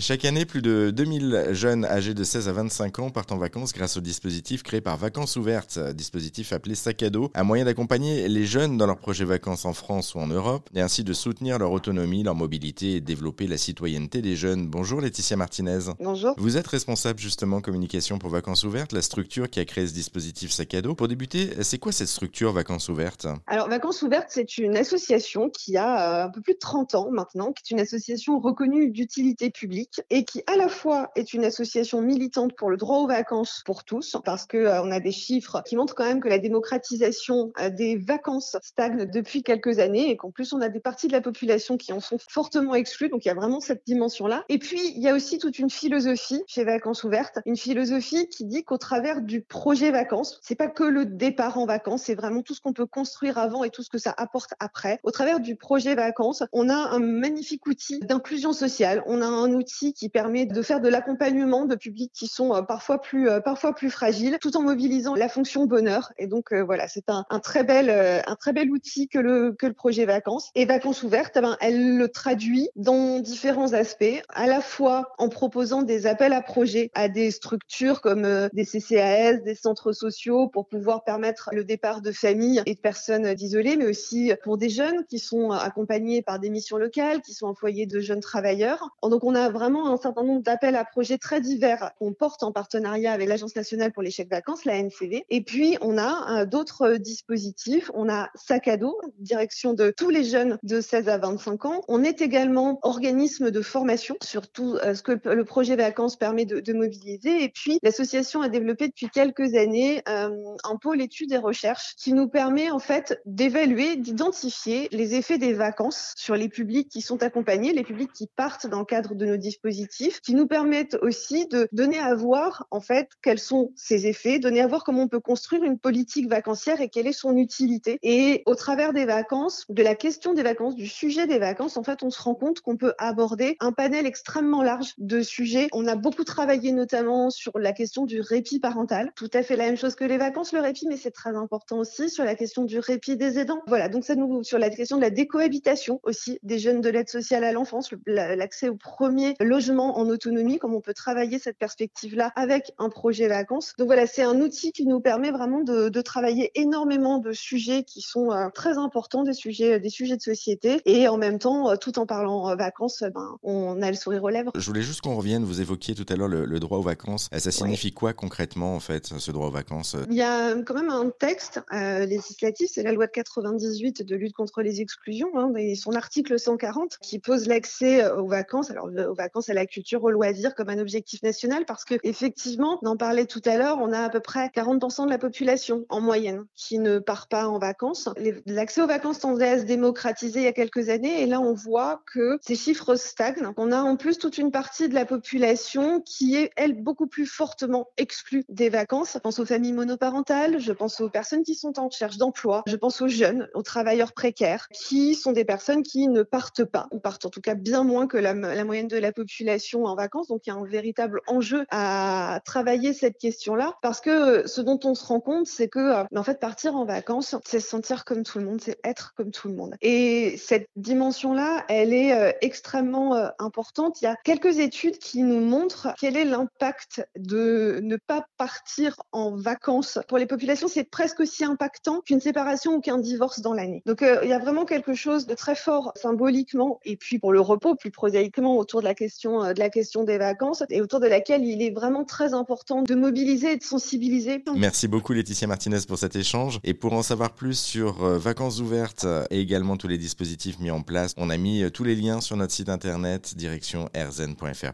Chaque année, plus de 2000 jeunes âgés de 16 à 25 ans partent en vacances grâce au dispositif créé par Vacances Ouvertes, dispositif appelé Sac à dos, un moyen d'accompagner les jeunes dans leurs projets vacances en France ou en Europe, et ainsi de soutenir leur autonomie, leur mobilité et développer la citoyenneté des jeunes. Bonjour Laetitia Martinez. Bonjour. Vous êtes responsable justement communication pour Vacances Ouvertes, la structure qui a créé ce dispositif Sac à dos. Pour débuter, c'est quoi cette structure Vacances Ouvertes? Alors Vacances Ouvertes, c'est une association qui a euh, un peu plus de 30 ans maintenant, qui est une association reconnue d'utilité publique et qui à la fois est une association militante pour le droit aux vacances pour tous, parce que euh, on a des chiffres qui montrent quand même que la démocratisation euh, des vacances stagne depuis quelques années et qu'en plus on a des parties de la population qui en sont fortement exclues. Donc il y a vraiment cette dimension-là. Et puis il y a aussi toute une philosophie chez Vacances Ouvertes, une philosophie qui dit qu'au travers du projet vacances, c'est pas que le départ en vacances, c'est vraiment tout ce qu'on peut construire avant et tout ce que ça apporte après. Au travers du projet vacances, on a un magnifique outil d'inclusion sociale, on a un outil qui permet de faire de l'accompagnement de publics qui sont euh, parfois plus euh, parfois plus fragiles, tout en mobilisant la fonction bonheur. Et donc euh, voilà, c'est un, un, très bel un très bel outil que le que le projet vacances. Et vacances ouvertes, eh ben, elle le traduit dans différents aspects, à la fois en proposant des appels à projets à des structures comme des CCAS, des centres sociaux pour pouvoir permettre le départ de familles et de personnes isolées, mais aussi pour des jeunes qui sont accompagnés par des missions locales, qui sont foyer de jeunes travailleurs. Donc on a vraiment un certain nombre d'appels à projets très divers qu'on porte en partenariat avec l'Agence nationale pour les chèques vacances, la NCV. Et puis, on a euh, d'autres dispositifs. On a Sac à dos, direction de tous les jeunes de 16 à 25 ans. On est également organisme de formation sur tout euh, ce que le projet vacances permet de, de mobiliser. Et puis, l'association a développé depuis quelques années euh, un pôle études et recherches qui nous permet en fait d'évaluer, d'identifier les effets des vacances sur les publics qui sont accompagnés, les publics qui partent dans le cadre de nos dispositifs qui nous permettent aussi de donner à voir en fait quels sont ses effets, donner à voir comment on peut construire une politique vacancière et quelle est son utilité. Et au travers des vacances, de la question des vacances, du sujet des vacances, en fait, on se rend compte qu'on peut aborder un panel extrêmement large de sujets. On a beaucoup travaillé notamment sur la question du répit parental, tout à fait la même chose que les vacances, le répit, mais c'est très important aussi sur la question du répit des aidants. Voilà, donc ça nous sur la question de la décohabitation aussi des jeunes de l'aide sociale à l'enfance, l'accès au premier logement en autonomie, comme on peut travailler cette perspective-là avec un projet vacances. Donc voilà, c'est un outil qui nous permet vraiment de, de travailler énormément de sujets qui sont euh, très importants, des sujets, des sujets de société, et en même temps, euh, tout en parlant euh, vacances, ben, on a le sourire aux lèvres. Je voulais juste qu'on revienne, vous évoquiez tout à l'heure le, droit aux vacances. Ça signifie quoi concrètement, en fait, ce droit aux vacances Il y a quand même un texte législatif, c'est la loi de 98 de lutte contre les exclusions, hein, et son article 140 qui pose l'accès aux vacances, alors aux vacances à la culture au loisir comme un objectif national parce que effectivement, on en parlait tout à l'heure, on a à peu près 40% de la population en moyenne qui ne part pas en vacances. L'accès aux vacances tendait à se démocratiser il y a quelques années et là on voit que ces chiffres stagnent. On a en plus toute une partie de la population qui est elle beaucoup plus fortement exclue des vacances. Je pense aux familles monoparentales, je pense aux personnes qui sont en recherche d'emploi, je pense aux jeunes, aux travailleurs précaires qui sont des personnes qui ne partent pas ou partent en tout cas bien moins que la, la moyenne de la population en vacances. Donc il y a un véritable enjeu à travailler cette question-là parce que ce dont on se rend compte, c'est que euh, en fait partir en vacances, c'est se sentir comme tout le monde, c'est être comme tout le monde. Et cette dimension-là, elle est euh, extrêmement euh, importante. Il y a quelques études qui nous montrent quel est l'impact de ne pas partir en vacances pour les populations. C'est presque aussi impactant qu'une séparation ou qu'un divorce dans l'année. Donc il y a vraiment quelque chose de très fort symboliquement et puis pour le repos plus prosaïquement autour de la question de la question des vacances et autour de laquelle il est vraiment très important de mobiliser et de sensibiliser. Merci beaucoup Laetitia Martinez pour cet échange. Et pour en savoir plus sur euh, Vacances ouvertes et également tous les dispositifs mis en place, on a mis euh, tous les liens sur notre site internet direction rzn.fr.